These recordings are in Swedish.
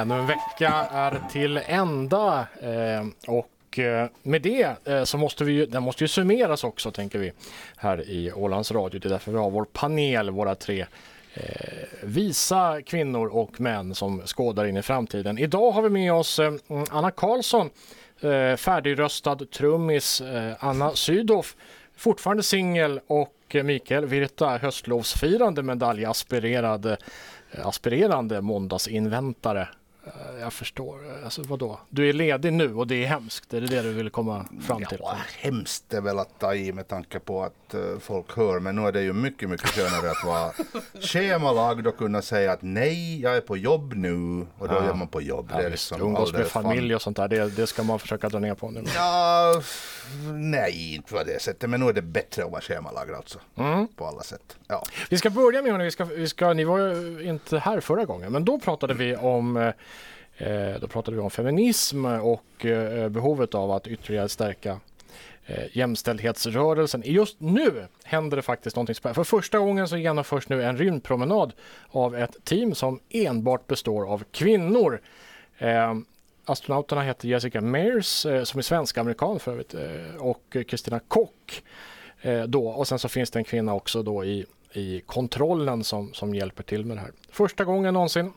Ännu en vecka är till ända eh, och eh, med det eh, så måste vi ju, den måste ju summeras också tänker vi här i Ålands Radio. Det är därför vi har vår panel, våra tre eh, visa kvinnor och män som skådar in i framtiden. Idag har vi med oss eh, Anna Karlsson, eh, färdigröstad trummis, eh, Anna Sydow, fortfarande singel och eh, Mikael Virta, höstlovsfirande medaljaspirerande aspirerande måndagsinväntare. Jag förstår. Alltså vadå? Du är ledig nu och det är hemskt. Är det det du vill komma fram till? Ja, hemskt är väl att ta i med tanke på att eh, folk hör. Men nu är det ju mycket, mycket skönare att vara schemalagd och kunna säga att nej, jag är på jobb nu. Och då Ja. är man på jobb. Ja, det är liksom Umgås med familj och sånt där. Det, det ska man försaka dra ner på nu. Ja, nej, inte på det sättet. Men nu är det bättre att vara schemalagd alltså. Mm. På alla sätt. Ja. Vi ska börja med, vi ska, vi ska, ni var ju inte här förra gången, men då pratade vi om eh, Eh, då pratade vi om feminism och eh, behovet av att ytterligare stärka eh, jämställdhetsrörelsen. Just nu händer det faktiskt någonting spännande. För första gången så genomförs nu en rymdpromenad av ett team som enbart består av kvinnor. Astronauterna heter Jessica Mears, som är svensk-amerikan för övrigt, och Kristina Kock. Då. Och sen så finns det en kvinna också då i, i kontrollen som, som hjälper till med det här. Första gången någonsin.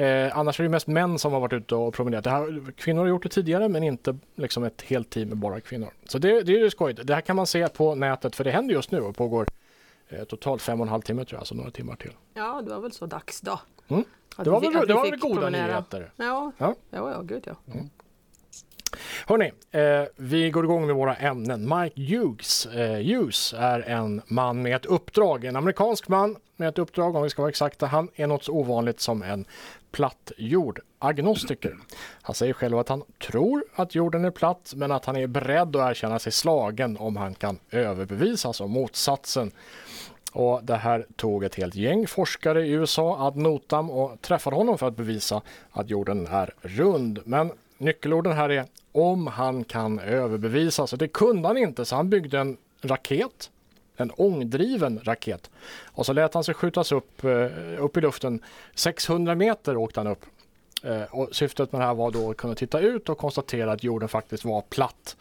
Eh, annars är det mest män som har varit ute och promenerat. Det här, kvinnor har gjort det tidigare men inte liksom ett helt team med bara kvinnor. Så det, det är ju skojigt. Det här kan man se på nätet för det händer just nu och pågår eh, totalt fem och en halv timme tror jag, alltså några timmar till. Ja, det var väl så dags då. Mm. Det var vi- väl, det var väl goda promenera. nyheter? Ja, Ja. ja, ja, gud ja. Hörni, eh, vi går igång med våra ämnen. Mike Hughes, eh, Hughes är en man med ett uppdrag, en amerikansk man med ett uppdrag om vi ska vara exakta. Han är något så ovanligt som en platt jord, agnostiker. Han säger själv att han tror att jorden är platt men att han är beredd att erkänna sig slagen om han kan överbevisas om motsatsen. Och det här tog ett helt gäng forskare i USA ad notam och träffade honom för att bevisa att jorden är rund. Men nyckelorden här är om han kan överbevisa. Det kunde han inte så han byggde en raket, en ångdriven raket. Och så lät han sig skjutas upp, eh, upp i luften. 600 meter åkte han upp. Eh, Och syftet med det här var då att kunna titta ut och konstatera att jorden faktiskt var platt.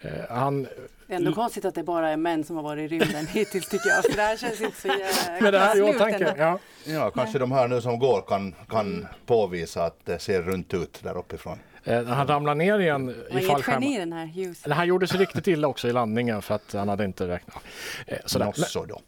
Eh, Han Det är ändå konstigt att det bara är män som har varit i rymden hittills tycker jag. För det här känns inte så jäkla med det här åtanke. ändå. Ja. ja, kanske de här nu som går kan, kan påvisa att det ser runt ut där uppifrån. Eh, Han ramlade ner igen i fallskärmen. geni den här Hughes. Han gjorde sig riktigt illa också i landningen för att han hade inte räknat. Eh, Sådär. Så då.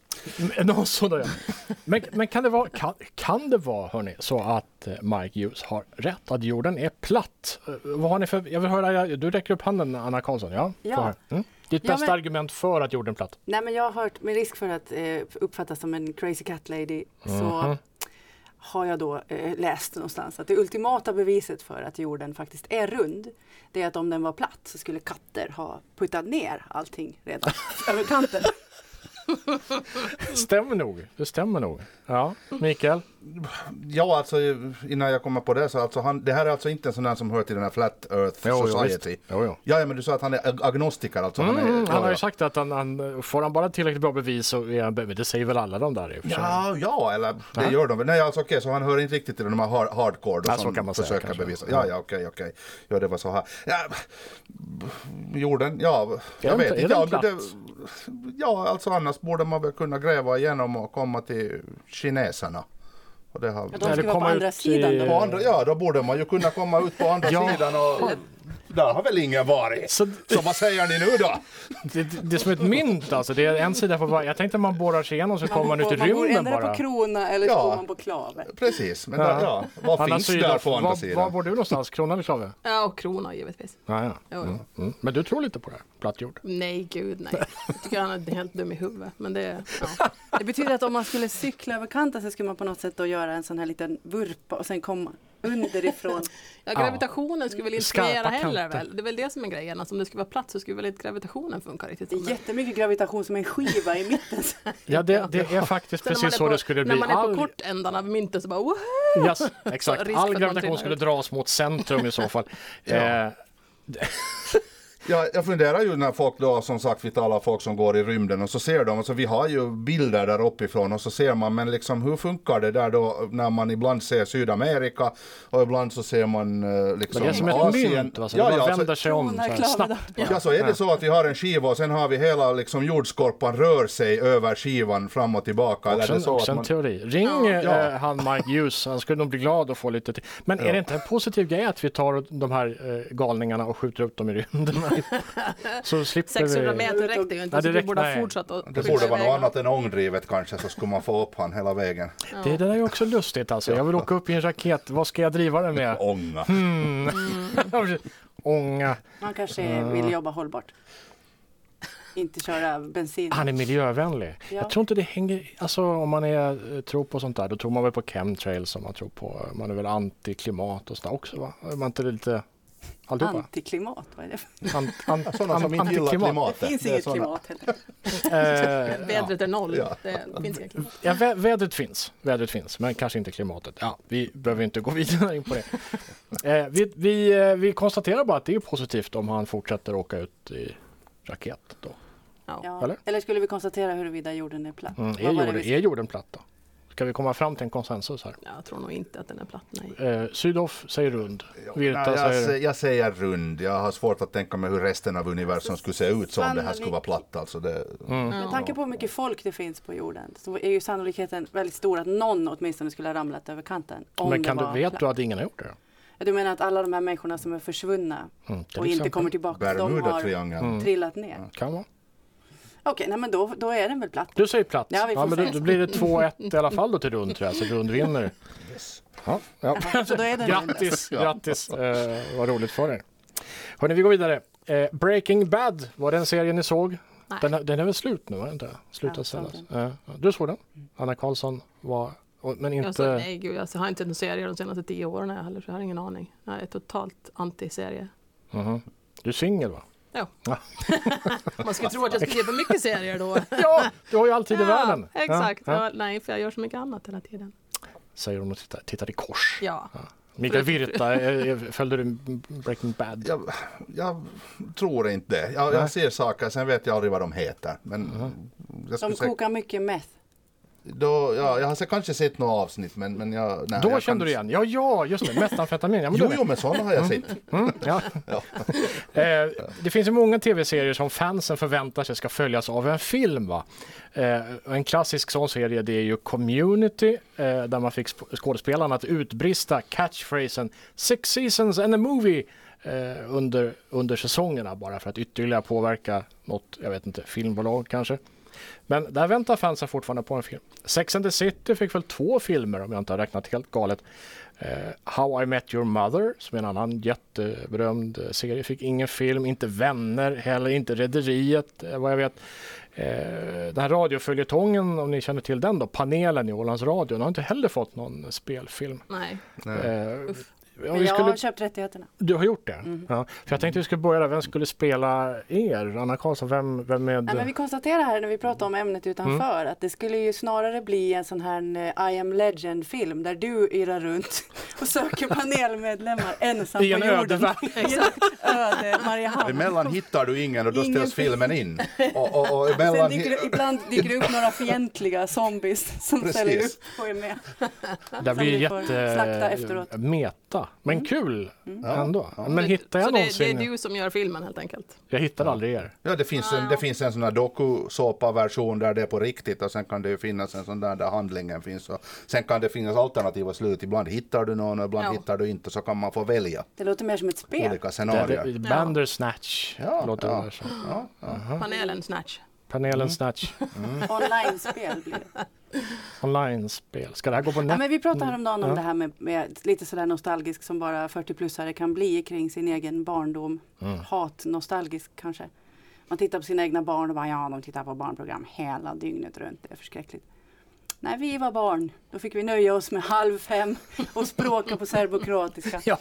Men, nå, sådär, ja. men, men kan det vara, kan, kan det vara hörni, så att eh, Mike Hughes har rätt, att jorden är platt? Eh, Vad har ni för, jag vill höra, du räcker upp handen Anna Karlsson, ja? Ja. Mm. Ditt Ja, bästa men- argument för att jorden är platt? Nej men jag har hört, med risk för att eh, uppfattas som en crazy cat lady, så Mhm har jag då eh, läst någonstans att det ultimata beviset för att jorden faktiskt är rund, det är att om den var platt så skulle katter ha puttat ner allting redan över kanten. Stämmer nog, det stämmer nog. Ja, Mikael? Ja, alltså innan jag kommer på det så alltså han, det här är alltså inte en sån där som hör till den här Flat Earth Jo, Society. Jo, jo. Ja, ja, men du sa att han är ag- agnostiker alltså. Mm, han, är, han ja, har ju sagt att han, han, får han bara tillräckligt bra bevis så är han, det säger väl alla de där i och för sig. Ja, ja, eller det Ja. gör de väl. Nej, alltså okej, så han hör inte riktigt till de här hard, hardcore då, Ja, så som kan man säga, försöker kanske. bevisa. Ja, ja, okej, okej. Ja, det var så här. Ja, jorden, ja, jag vet inte. Ja, det, ja, alltså annars borde man väl kunna gräva igenom och komma till kineserna. Och det har, Ja, de skulle vara på andra ut sidan i- då. på andra, ja, då borde man ju kunna komma ut på andra Ja. sidan och där har väl ingen varit. Så, Så vad säger ni nu då? det, det, det är som ett mynt alltså. Det är en sida på varje. Jag tänkte man borrar sig igenom så kommer man ut i man bor rymden endera bara. på krona eller så Ja. bor man på klave. Precis, men Ja. där, ja, vad Anna finns där på andra var, sidan? Var bor du någonstans? Krona eller Klave? Ja, och krona givetvis. Ja, ja. Mm, mm. Men du tror lite på det här? Platt jord? Nej, gud nej. Jag tycker han är helt dum i huvudet. Men det, ja. Det betyder att om man skulle cykla över kanten så skulle man på något sätt då göra en sån här liten vurpa och sen komma underifrån. Ja, gravitationen skulle väl inte fungera heller väl? Det är väl det som är grejen. Alltså, om det skulle vara platt så skulle väl inte gravitationen funka riktigt Det är jättemycket gravitation som en skiva i mitten. Ja, det, det är faktiskt precis är så på, det skulle bli. När man är på All, kortändan av myntet så bara wow! yes, exakt. All gravitation skulle ut. dras mot centrum i så fall. Ja. eh, Ja, jag funderar ju när folk då, som sagt, vi talar folk som går i rymden och så ser de, alltså vi har ju bilder där uppifrån och så ser man, men liksom hur funkar det där då när man ibland ser Sydamerika och ibland så ser man eh, liksom Men det är som ett Asien. mynt, va? Så Ja, ja, så- vänder sig om så här, snabbt. det. Ja, så är det så att vi har en skiva och sen har vi hela liksom jordskorpan rör sig över skivan fram och tillbaka. Eller är Också, det en, så också att en man... teori. Ring Ja. eh, Ja. han Mike Hughes, han skulle nog bli glad att få lite till. Men är Ja. det inte en positiv grej att vi tar de här eh, galningarna och skjuter upp dem i rymden? så slipper 600 vi... meter räckte ju inte, Nej, så räck- borde ha fortsatt att Det borde vara något annat än ångdrivet kanske så skulle man få upp han hela vägen. Det, det där är också lustigt alltså. Jag vill åka upp i en raket. Vad ska jag driva den med? Ånga. Mm. Ånga. Man kanske vill jobba hållbart. Inte köra bensin. Han är miljövänlig. Ja. Jag tror inte det hänger... Alltså om man är, eh, tror på sånt där, då tror man väl på chemtrails om man tror på... Man är väl antiklimat och sånt också va? Är man inte lite... Alltihopa? Antiklimat, vad är det? för- Ant, ant, Sådana som inte gillar klimatet. Det finns Det inget såna. klimat heller. Eh, Vädret är noll. Ja. Det finns inga klimat. Ja, vä- vädret finns, vädret finns, men kanske inte klimatet. Ja, vi behöver inte gå vidare in på det. Eh, vi, vi, eh, vi konstaterar bara att det är positivt om han fortsätter åka ut i raket. Då. Ja. Eller? Eller? skulle vi konstatera huruvida jorden är platt? Mm, är, det jorden, vi- är jorden platt då? Ska vi komma fram till en konsensus här? Jag tror nog inte att den är platt. Nej. Eh, Sydoff säger rund, Virta Nej, jag, säger... sä- jag säger rund. Jag har svårt att tänka mig hur resten av universum skulle se ut så om det här skulle vara platt. Alltså det, Mm. Med tanke på hur mycket folk det finns på jorden så är ju sannolikheten väldigt stor att någon åtminstone skulle ha ramlat över kanten. Om Men det kan du, vet platt. du att ingen har gjort det? Du menar att alla de här människorna som är försvunna Mm, och inte kommer tillbaka, de har. Mm. trillat ner? Kan vara. Okej, nej men då, då är den väl platt. Du säger platt. Ja, vi får men då, se. då blir det 2-1 i alla fall då till rund tror jag, så rund vinner. Ja, ja. Jaha, så då är den rund. Grattis, grattis. Eh, vad roligt för er. Hörrni, vi går vidare. Eh, Breaking Bad, var den serien ni såg? Nej. Den, den är väl slut nu, var inte? Slutat Ja, Eh, du såg den? Anna Karlsson var, men inte... Jag, sa, nej, gud, alltså, jag har inte en serie de senaste tio åren här heller, så jag har ingen aning. Jag är totalt anti-serie. Mhm. Du är singel va? Man skulle tro att jag skulle se på mycket serier då. Ja, du har ju alltid i världen. Exakt. Ja, ja. Ja, nej, för jag gör så mycket annat hela tiden. Säger hon och tittar, tittar i kors. Ja. Mikael Virta, följde du Breaking Bad? Jag, jag tror inte det. Jag, jag ser saker, sen vet jag aldrig vad de heter. Men jag, De kokar mycket meth. Då, ja, jag har kanske sett några avsnitt men, men jag... Nej, Då jag kände kan- du igen? Ja, ja, just det. Metamfetamin. Ja, Jo, jo, men sådana har jag sett. Mm, ja. Ja. Eh, det finns ju många tv-serier som fansen förväntar sig ska följas av en film. Va? Eh, en klassisk sån serie det är ju Community eh, där man fick sp- skådespelarna att utbrista catchphrasen Six seasons and a movie eh, under, under säsongerna bara för att ytterligare påverka något, jag vet inte, filmbolag kanske. Men där väntar fansen fortfarande på en film. Sex and the City fick väl två filmer om jag inte har räknat helt galet. Eh, How I Met Your Mother, som är en annan jätteberömd serie, fick ingen film. Inte Vänner heller, inte Rederiet, eh, vad jag vet. Eh, den här radioföljetongen, om ni känner till den då, panelen i Ålands Radio, den har inte heller fått någon spelfilm. Nej. Nej. Men jag skulle, har köpt rättigheterna. du har gjort det? Mm. Ja. För jag tänkte vi skulle börja där, vem skulle spela er? Anna Karlsson, vem, vem med? Men vi konstaterar här när vi pratar om ämnet utanför Mm. att det skulle ju snarare bli en sån här eh, I am legend film där du irrar runt och söker panelmedlemmar ensam I en på jorden. Exakt, öde Mariehamn. Emellan hittar du ingen och då Ingen ställs film. filmen in. Och, och, och emellan... dyker ibland dyker det upp några fientliga zombies som Precis. ställer upp och är med. Det blir får slakta jätte efteråt. meta, men kul Ja, ändå. ja. Men hittar jag så det, det någonsin? är du som gör filmen helt enkelt? Jag hittar aldrig er. Ja, det finns en, det finns en sån här dokusåpa-version där det är på riktigt och sen kan det ju finnas en sån där där handlingen finns. Och sen kan det finnas alternativa slut. Ibland hittar du någon och ibland Ja. hittar du inte så kan man få välja Det låter mer som ett spel. olika Det, scenarier. det, Bandersnatch Ja, låter ja. det som. Ja, ja. Panelen Snatch. Panelen Snatch. Online-spel blir det. Online-spel. Ska det här gå på Ja, net? men vi pratade häromdagen om Ja. det här med, med lite sådär nostalgisk som bara 40-plussare kan bli kring sin egen barndom. Mm. Hat-nostalgisk kanske. Man tittar på sina egna barn och bara ja, de tittar på barnprogram hela dygnet runt. Det är förskräckligt. När vi var barn, då fick vi nöja oss med halv fem och språka på serbokroatiska. Ja.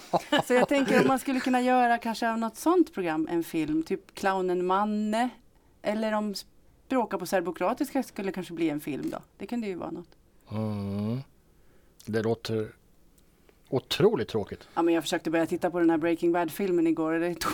Så jag tänker om man skulle kunna göra kanske av något sånt program en film, typ Clownen Manne. Eller om Bråka på serbokroatiska skulle kanske bli en film då. Det kunde ju vara något. Mm. Det låter otroligt tråkigt. Ja, men jag försökte börja titta på den här Breaking Bad-filmen igår. Det tog,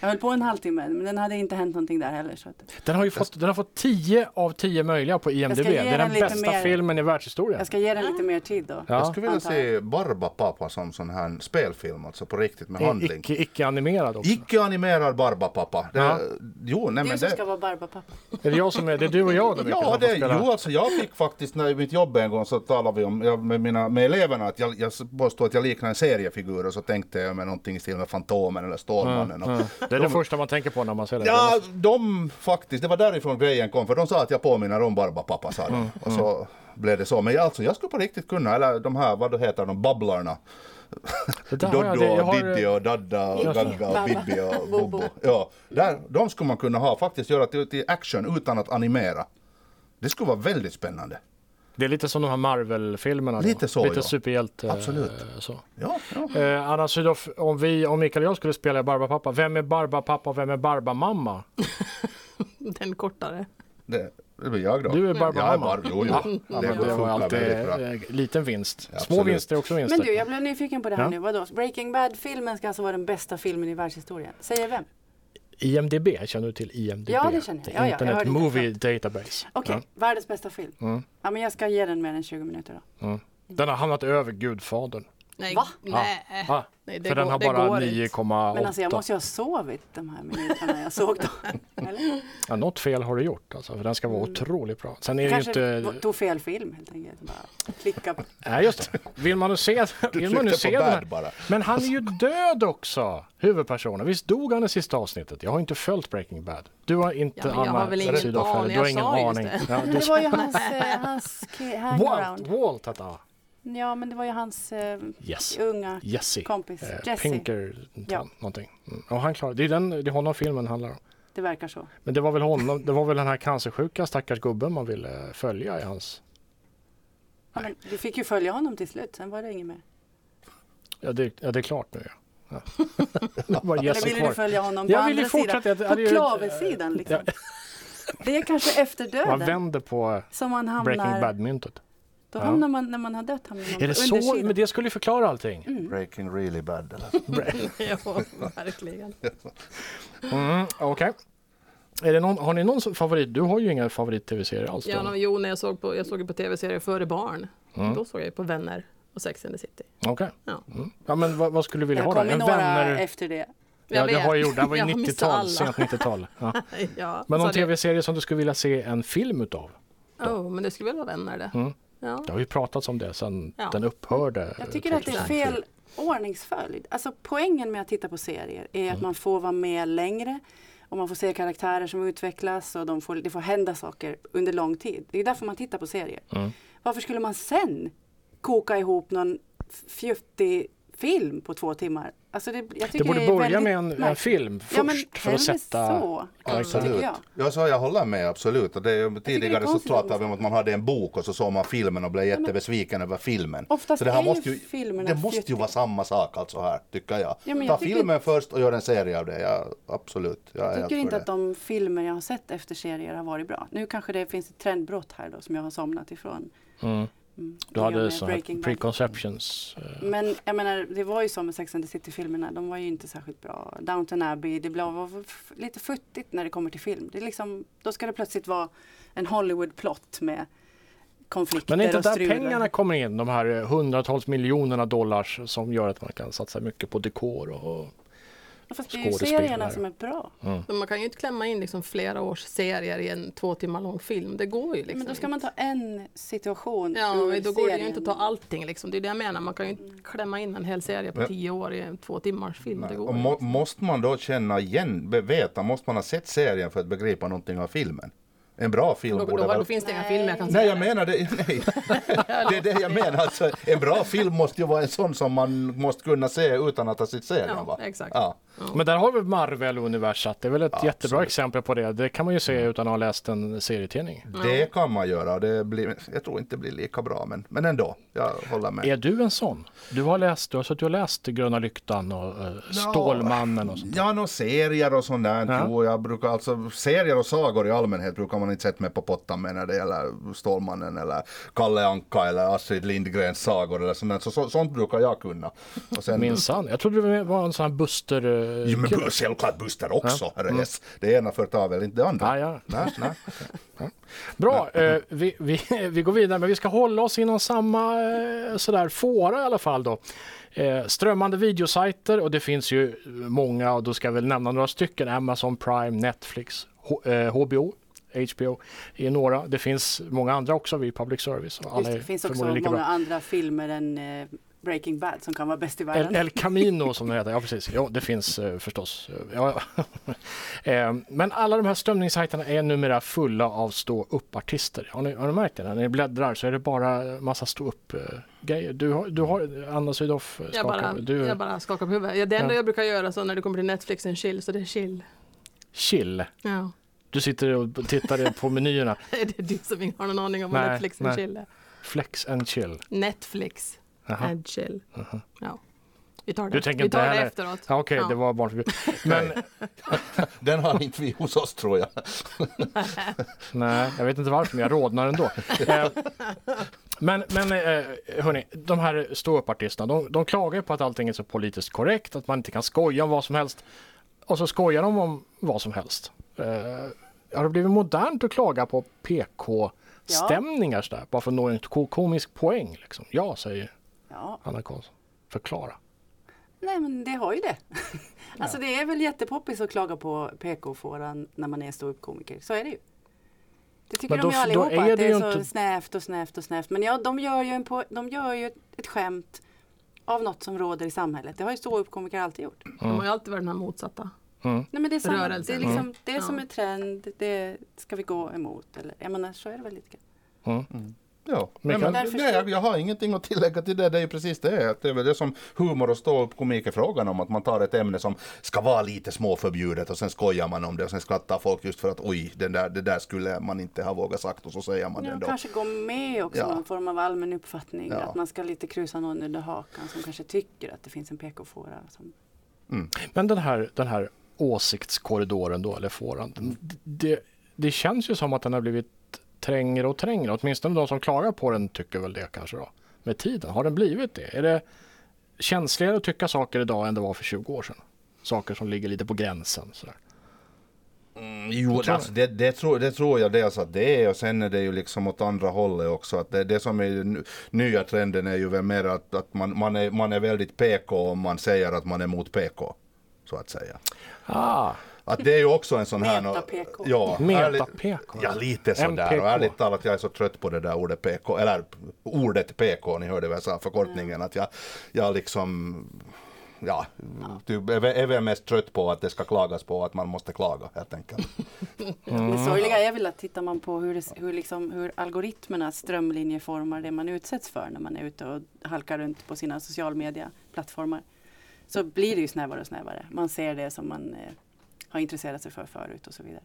jag höll på en halvtimme, men den hade inte hänt någonting där heller. Så att, Den har ju fått, den har fått 10 av 10 möjliga på IMDB. Det är den bästa mer- filmen i världshistorien. jag ska ge den lite mer tid då. Ja. Jag skulle vilja se Barbapapa som sån här spelfilm, alltså på riktigt med handling. Icke, icke-animerad också. Icke-animerad Barbapapa. Det, Ja. Jo, nej Du men som det... ska vara Barbapappa. Är det jag som är, det är du och jag då Ja, det, jo, alltså jag fick faktiskt när i mitt jobb en gång så talade vi om, jag, med, mina, med eleverna att jag, jag påstod att jag liknar en seriefigur och så tänkte jag med någonting i stil med Fantomen eller Stålmannen. Och, Det är det första man tänker på när man ser det. Ja, de faktiskt, det var därifrån grejen kom, för de sa att jag påminner om Barbapapa sa de. Mm, Och så blev det så. Men jag, alltså, jag skulle på riktigt kunna, eller de här, vad heter de, babblarna. Jag- Doddo jag och har- Diddy och Dadda och. Gagga och. Bibi och. Bobo. Ja, där, de skulle man kunna ha, faktiskt göra till, till action utan att animera. Det skulle vara väldigt spännande. Det är lite som de här Marvel-filmerna. Lite så, Lite ja. superhjälte. Absolut. eh, Så. Ja, ja. Eh, då, f- om, vi, om Mikael och jag skulle spela Barbapapa, vem är Barbapapa och vem är Barbamamma? Den kortare. Det, det blir jag då. Du är Jag är Barbamamma. bara, jo, jo. Ja, det det var alltid bra. eh, liten vinst. Små Absolut. vinster är också vinster. Men du, jag blev nyfiken på det här Ja. nu. Vadå? Breaking Bad-filmen ska alltså vara den bästa filmen i världshistorien. Säger vem? IMDB, känner du till IMDB? Ja, det känner jag. Ja, ja, jag Internet det. Movie Database. Okej, världens bästa film. Mm. Ja, men jag ska ge den mer än 20 minuter då. Ja. Den har hamnat över Gudfadern. Nej, Va? Nej. Ah, Nej, det för den går- har det bara går inte. 9,8. Men alltså jag måste ju ha sovit de här minuterna jag såg dem. Eller? ja, något fel har du gjort alltså, för den ska vara otroligt bra. Sen är det inte... tog fel film helt enkelt. Bara klicka på. Nej, just det. Vill man nu se, vill man nu se den här... bad bara. Men han är ju död också, huvudpersonen. Visst dog han i sista avsnittet? Jag har inte följt Breaking Bad. Du har inte, Ja, men jag Anna har väl ingen aning. Du har ingen aning. det. Ja, du... det var ju hans, eh, hans ki- Walt. Walt hette han. Ja, men det var ju hans eh, Yes. unga Jesse. kompis. Eh, Jesse. Pinker, Ja. någonting. Mm. Och han klarade, det är den, det är honom filmen handlar om. Det verkar så. Men det var väl honom, det var väl den här cancersjuka stackars gubben man ville följa i hans... Ja, men vi fick ju följa honom till slut, sen var det inget mer. Ja det, ja, det är klart nu ja. ja. Eller ville du följa honom på Jag andra sidan? jag- På klaversidan liksom. Det är kanske efter Man döden vänder på som man Breaking hamnar. Bad-myntet. Då Ja. hamnar man, när man har dött, hamnar man Är på det så? Men det skulle ju förklara allting. Mm. Breaking really bad. Eller? ja, verkligen. Mm, Okej. Är det någon, har ni någon favorit? Du har ju inga favorit-tv-serier alls. Ja, då. no, jo, när jag såg på, jag såg på tv-serier före barn. Mm. Då såg jag på Vänner och Sex and the City. Okej. Ja. Mm. Ja, men vad, vad skulle du vilja har ha då? En några vänner... efter det. Ja, Jag det har ju gjort. Det var ju Jag har missat 90-tal, alla. sent 90-tal. Ja. ja, Men någon tv-serie som du skulle vilja se en film utav? Oh, men det skulle väl vara Vänner det. Mm. Ja. Det har ju pratats om det sedan Ja. den upphörde. Jag tycker att det är 2004. fel ordningsföljd. Alltså poängen med att titta på serier är Mm. att man får vara med längre och man får se karaktärer som utvecklas och de får, det får hända saker under lång tid. Det är därför man tittar på serier. Mm. Varför skulle man sen koka ihop någon fjuttig film på två timmar? Alltså det, jag tycker Det borde är börja med en, en film först Ja men för att sätta... så, Ja, tycker jag. Ja, så jag håller med absolut. Och det, är- tidigare så pratade vi om att man hade en bok och så såg man filmen och blev jättebesviken över filmen. Oftast så det här är måste ju, filmerna det måste ju vara samma sak alltså här, tycker jag. Ja, men Ta jag tycker- filmen först och gör en serie av det. Ja, absolut. Jag, Jag tycker inte för att de filmer jag har sett efter serier har varit bra. Nu kanske det finns ett trendbrott här då som jag har somnat ifrån. Mm. Mm, Du hade såna här preconceptions. eh, Men jag menar, det var ju så med Sex and the City-filmerna. De var ju inte särskilt bra. Downton Abbey, det blev var lite futtigt när det kommer till film. Det är liksom, då ska det plötsligt vara en Hollywood-plott med konflikter Men är inte där pengarna kommer in, de här hundratals miljonerna dollars som gör att man kan satsa mycket på dekor och... Fast det är ju serierna som är bra. Men man kan ju inte klämma in liksom flera års serier i en två timmar lång film. Det går ju liksom Men då ska inte. man ta en situation Ja, då går det ju serien. inte att ta allting. Liksom. Det är det jag menar. Man kan ju inte klämma in en hel serie på Men- tio år i en två timmars film. Det går må, måste man då känna igen, veta, måste man ha sett serien för att begripa någonting av filmen? En bra film Då, borde då, väl... då finns det inga Nej. filmer jag kan Nej, säga. jag menar det. Nej. det är det jag menar. Alltså, en bra film måste ju vara en sån som man måste kunna se utan att ha sett serien. Ja, va? exakt. Ja. Men där har vi Marvel-universat. Det är väl ett Ja, jättebra absolut. exempel på det. Det kan man ju se utan att ha läst en serietidning. Det kan man göra. Det blir, jag tror inte det blir lika bra, men, men ändå. Jag håller med. Är du en sån? Du har läst, du har suttit och läst Gröna Lyktan och uh, Stålmannen och sånt. Ja, några serier och sånt där. Ja. Jo, jag brukar alltså, serier och sagor i allmänhet brukar man inte sett på med när det gäller Stålmannen eller Kalle Anka eller Astrid Lindgrens sagor eller sånt. Så, så, sånt brukar jag kunna. Och sen, Minsann. Jag trodde du var en sån här Buster... eh, Jo men kille. självklart Buster också. Ja. Mm. Det ena förtar väl inte det andra. Ja, ja. Nej, nej. Bra, eh, vi, vi, vi går vidare men vi ska hålla oss inom samma eh, sådär fåra i alla fall då. Eh, strömmande videosajter och det finns ju många och då ska jag väl nämna några stycken. Amazon Prime, Netflix, H- eh, HBO, HBO är några. Det finns många andra också vid public service. och Just, Alla det är finns också många bra. andra filmer än eh, Breaking Bad som kan vara bäst i världen. El, El Camino som det heter, ja precis. Ja, det finns eh, förstås. Ja, ja. eh, men alla de här strömningssajterna är numera fulla av stå-upp-artister. Har ni, har ni märkt det? När ni bläddrar så är det bara massa stå-upp-grejer. Du har, du har Anna Sydow eh, Jag bara, skakar. Du, jag bara skakar på huvudet. Ja, det enda Ja. jag brukar göra så när det kommer till Netflix är en chill, så det är chill. chill. Ja. Du sitter och tittar på menyerna. Är det du som inte har någon aning om vad Nej, Netflix nej. and chill är? Flex and chill. Netflix Jaha. and chill. Aha. Ja. Vi tar Du det, tänker vi inte tar det heller- efteråt. Ja, Okej, Ja. det var barnförbjudet. Men Den har inte vi hos oss tror jag. Nej, jag vet inte varför, men jag rodnar ändå. Eh, men men eh, hörni, de här ståuppartisterna, de, de klagar ju på att allting är så politiskt korrekt, att man inte kan skoja om vad som helst. Och så skojar de om vad som helst. Eh, har det blivit modernt att klaga på PK-stämningar sådär, bara för att nå en ko- komisk poäng? Liksom? Ja, säger Ja, Anna Karlsson. Förklara. nej men det har ju det. Alltså det är väl jättepoppis att klaga på PK-fåran när man är ståuppkomiker. Så är det ju. Det tycker Men de då- ju allihopa, är att det är så inte- snävt och snävt och snävt. Men ja, de gör ju, en på, de gör ju ett, skämt av något som råder i samhället. Det har ju ståuppkomiker alltid gjort. De har ju alltid varit den här motsatta. Mm. Nej, men det är, samma, det är liksom det Mm. som är trend, det ska vi gå emot. Eller, jag menar, så är det väl lite grann. Mm. Ja, Men men, nej, så- jag, har ingenting att tillägga till det. Det är ju precis det. Att det är väl det som humor och ståuppkomik är frågan om. Att man tar ett ämne som ska vara lite småförbjudet och sen skojar man om det och sen skrattar folk just för att oj, den där, det där skulle man inte ha vågat sagt och så säger man det Ja, ändå. kanske gå med också, Ja. någon form av allmän uppfattning. Ja. Att man ska lite krusa någon under hakan som kanske tycker att det finns en PK-fåra. Som... Men den här, den här åsiktskorridoren då, eller fåran, det, det känns ju som att den har blivit trängre och trängre. Åtminstone de som klagar på den tycker väl det kanske då. Med tiden, har den blivit det? Är det känsligare att tycka saker idag än det var för 20 år sedan? Saker som ligger lite på gränsen. Sådär. Mm, jo, tror alltså, det, det, tror, det tror jag dels att det är och sen är det ju liksom åt andra hållet också. Att det, det som är nya trenden är ju väl mer att, att man, man, är, man är väldigt PK om man säger att man är mot PK. Så att säga. Ah, Att det är ju också en sån här... Meta-PK. Ja, meta-PK. Ja, lite sådär. MPK. Och ärligt talat, jag är så trött på det där ordet PK. Eller ordet PK, ni hörde vad jag sa, förkortningen. Att jag, jag liksom... Ja, typ, är, är väl mest trött på att det ska klagas på att man måste klaga helt enkelt. Mm. Det sorgliga är väl att tittar man på hur, det, hur, liksom, hur algoritmerna strömlinjeformar det man utsätts för när man är ute och halkar runt på sina social media-plattformar. Så blir det ju snävare och snävare. Man ser det som man eh, har intresserat sig för förut och så vidare.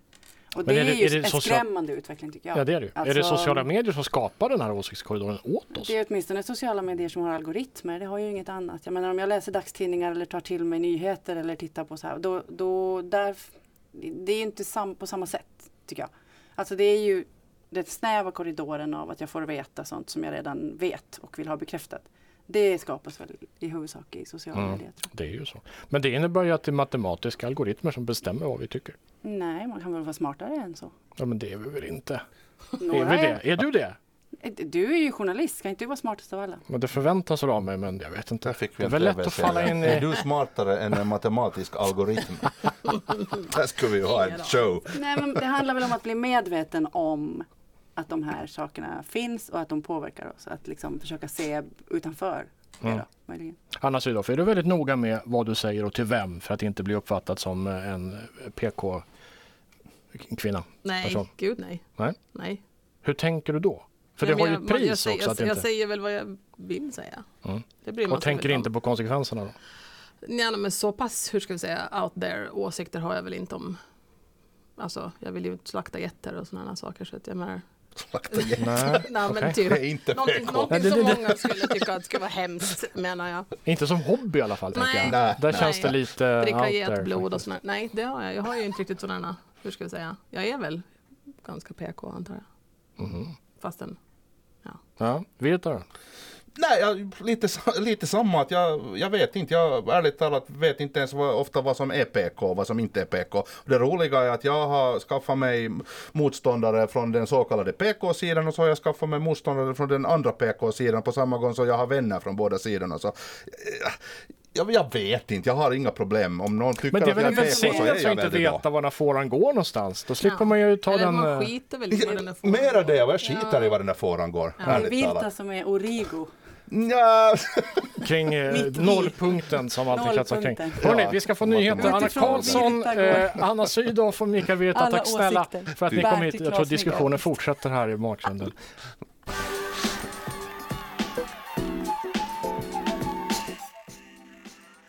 Och det är är, det- ju är det en social- skrämmande utveckling tycker jag. Ja, det är det ju. är det Alltså- sociala medier som skapar den här åsiktskorridoren åt oss? Det är åtminstone sociala medier som har algoritmer. Det har ju inget annat. Jag menar om jag läser dagstidningar eller tar till mig nyheter eller tittar på så här. Då, då, där, det är ju inte sam, på samma sätt tycker jag. Alltså det är ju den snäva korridoren av att jag får veta sånt som jag redan vet och vill ha bekräftat. Det skapas väl i huvudsak i sociala Mm. medier. Det är ju så. Men det innebär ju att det är matematiska algoritmer som bestämmer vad vi tycker. Nej, man kan väl vara smartare än så. Ja, men det är vi väl inte? Är Några vi det? Är du det? Du är ju journalist, kan inte du vara smartast av alla? Men det förväntas av mig, men jag vet inte. Där fick vi Det är väl lätt att falla in Är i... du smartare än en matematisk algoritm? Där skulle vi ha en show. Nej, men det handlar väl om att bli medveten om att de här sakerna finns och att de påverkar oss. Att liksom försöka se utanför Mm. då. Anna Sydow, är du väldigt noga med vad du säger och till vem för att inte bli uppfattad som eh, en PK-kvinna? Nej, Person. gud nej. Nej. nej. Hur tänker du då? För Nej, det har men ju ett jag- pris jag, säger, också. Att jag, jag inte... säger väl vad jag vill säga. Mm. Det man Och tänker inte på konsekvenserna då? Ja, men så pass, hur ska vi säga, out there åsikter har jag väl inte om Alltså, jag vill ju inte slakta getter och sådana saker så att jag menar Slakta. Nej, Nej men typ Det är inte Någonting, PK. någonting som många skulle tycka att skulle vara hemskt menar jag. Inte som hobby i alla fall. Nej. jag. Nej, Där nej. känns det lite Dricka getblod och sådär. Nej det har jag. Jag har ju inte riktigt sådana, hur ska vi säga. Jag är väl ganska PK antar jag. Mhm. Fastän, Ja, Virta då? Nej, jag, lite, lite samma. Att jag, jag vet inte. Jag ärligt talat vet inte ens vad, ofta vad som är PK och vad som inte är PK. Det roliga är att jag har skaffat mig motståndare från den så kallade PK-sidan och så har jag skaffat mig motståndare från den andra PK-sidan på samma gång så jag har vänner från båda sidorna. Så, eh, jag, jag vet inte, jag har inga problem. Om någon tycker Men det är att jag väl är PK så är att jag inte väldigt veta var den fåran går någonstans. Då slipper Ja. man ju ta Eller den... man eh, skiter väl i vad den är för- Mera det, jag skiter i vad den där fåran går. Det är talat. som är origo. Nja, kring eh, nollpunkten som alltid kretsar kring. Hörrni, Ja, vi ska få nyheter. Anna Karlsson, eh, Anna Sydow och Mikael Virta, tack snälla för att ni kom hit. Jag tror diskussionen fortsätter här i bakgrunden.